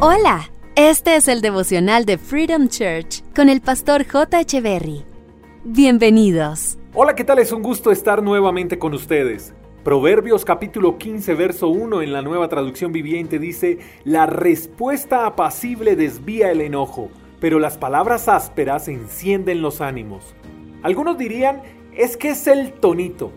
Hola, este es el devocional de Freedom Church con el pastor J. Echeverry. Bienvenidos. Hola, ¿qué tal? Es un gusto estar nuevamente con ustedes. Proverbios capítulo 15, verso 1 en la nueva traducción viviente dice, La respuesta apacible desvía el enojo, pero las palabras ásperas encienden los ánimos. Algunos dirían, es que es el tonito.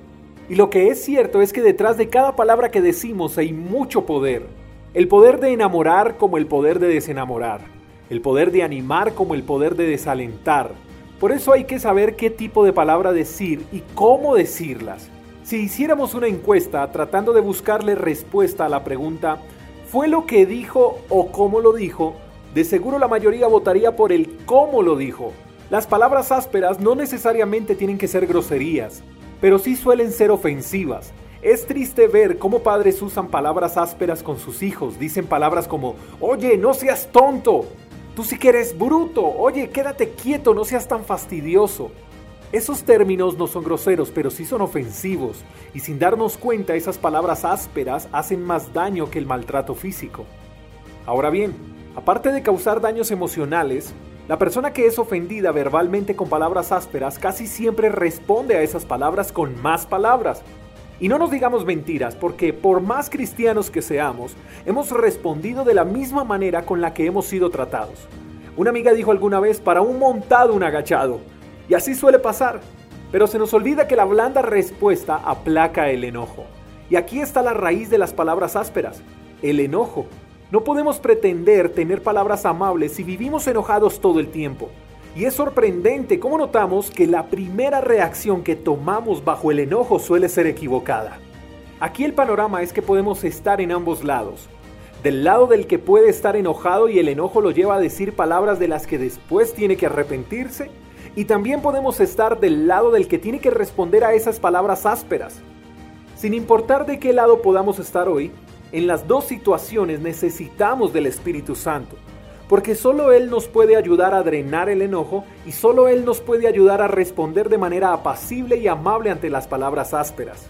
Y lo que es cierto es que detrás de cada palabra que decimos hay mucho poder. El poder de enamorar como el poder de desenamorar. El poder de animar como el poder de desalentar. Por eso hay que saber qué tipo de palabra decir y cómo decirlas. Si hiciéramos una encuesta tratando de buscarle respuesta a la pregunta ¿fue lo que dijo o cómo lo dijo? De seguro la mayoría votaría por el cómo lo dijo. Las palabras ásperas no necesariamente tienen que ser groserías, pero sí suelen ser ofensivas. Es triste ver cómo padres usan palabras ásperas con sus hijos. Dicen palabras como, oye, no seas tonto. Tú sí que eres bruto. Oye, quédate quieto, no seas tan fastidioso. Esos términos no son groseros, pero sí son ofensivos. Y sin darnos cuenta, esas palabras ásperas hacen más daño que el maltrato físico. Ahora bien, aparte de causar daños emocionales, la persona que es ofendida verbalmente con palabras ásperas casi siempre responde a esas palabras con más palabras, y no nos digamos mentiras, porque por más cristianos que seamos, hemos respondido de la misma manera con la que hemos sido tratados. Una amiga dijo alguna vez, para un montado un agachado. Y así suele pasar. Pero se nos olvida que la blanda respuesta aplaca el enojo. Y aquí está la raíz de las palabras ásperas, el enojo. No podemos pretender tener palabras amables si vivimos enojados todo el tiempo. Y es sorprendente cómo notamos que la primera reacción que tomamos bajo el enojo suele ser equivocada. Aquí el panorama es que podemos estar en ambos lados. Del lado del que puede estar enojado y el enojo lo lleva a decir palabras de las que después tiene que arrepentirse. Y también podemos estar del lado del que tiene que responder a esas palabras ásperas. Sin importar de qué lado podamos estar hoy, en las dos situaciones necesitamos del Espíritu Santo porque solo Él nos puede ayudar a drenar el enojo y solo Él nos puede ayudar a responder de manera apacible y amable ante las palabras ásperas.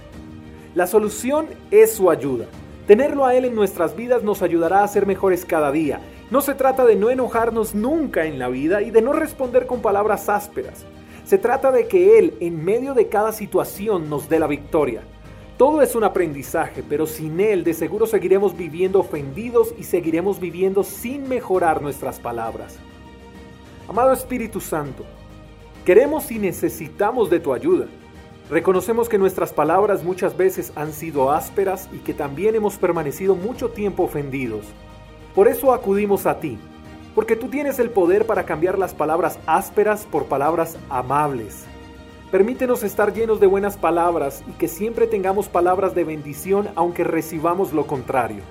La solución es su ayuda. Tenerlo a Él en nuestras vidas nos ayudará a ser mejores cada día. No se trata de no enojarnos nunca en la vida y de no responder con palabras ásperas. Se trata de que Él, en medio de cada situación, nos dé la victoria. Todo es un aprendizaje, pero sin Él de seguro seguiremos viviendo ofendidos y seguiremos viviendo sin mejorar nuestras palabras. Amado Espíritu Santo, queremos y necesitamos de tu ayuda. Reconocemos que nuestras palabras muchas veces han sido ásperas y que también hemos permanecido mucho tiempo ofendidos. Por eso acudimos a ti, porque tú tienes el poder para cambiar las palabras ásperas por palabras amables Permítenos estar llenos de buenas palabras y que siempre tengamos palabras de bendición aunque recibamos lo contrario.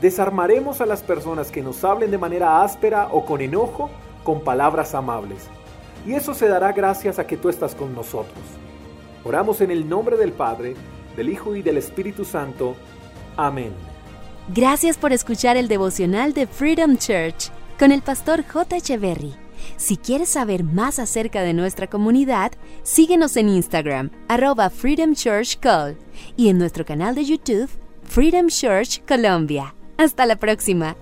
Desarmaremos a las personas que nos hablen de manera áspera o con enojo con palabras amables. Y eso se dará gracias a que tú estás con nosotros. Oramos en el nombre del Padre, del Hijo y del Espíritu Santo. Amén. Gracias por escuchar el devocional de Freedom Church con el pastor J. Echeverry. Si quieres saber más acerca de nuestra comunidad, síguenos en Instagram, arroba Freedom Church Call, y en nuestro canal de YouTube, Freedom Church Colombia. Hasta la próxima.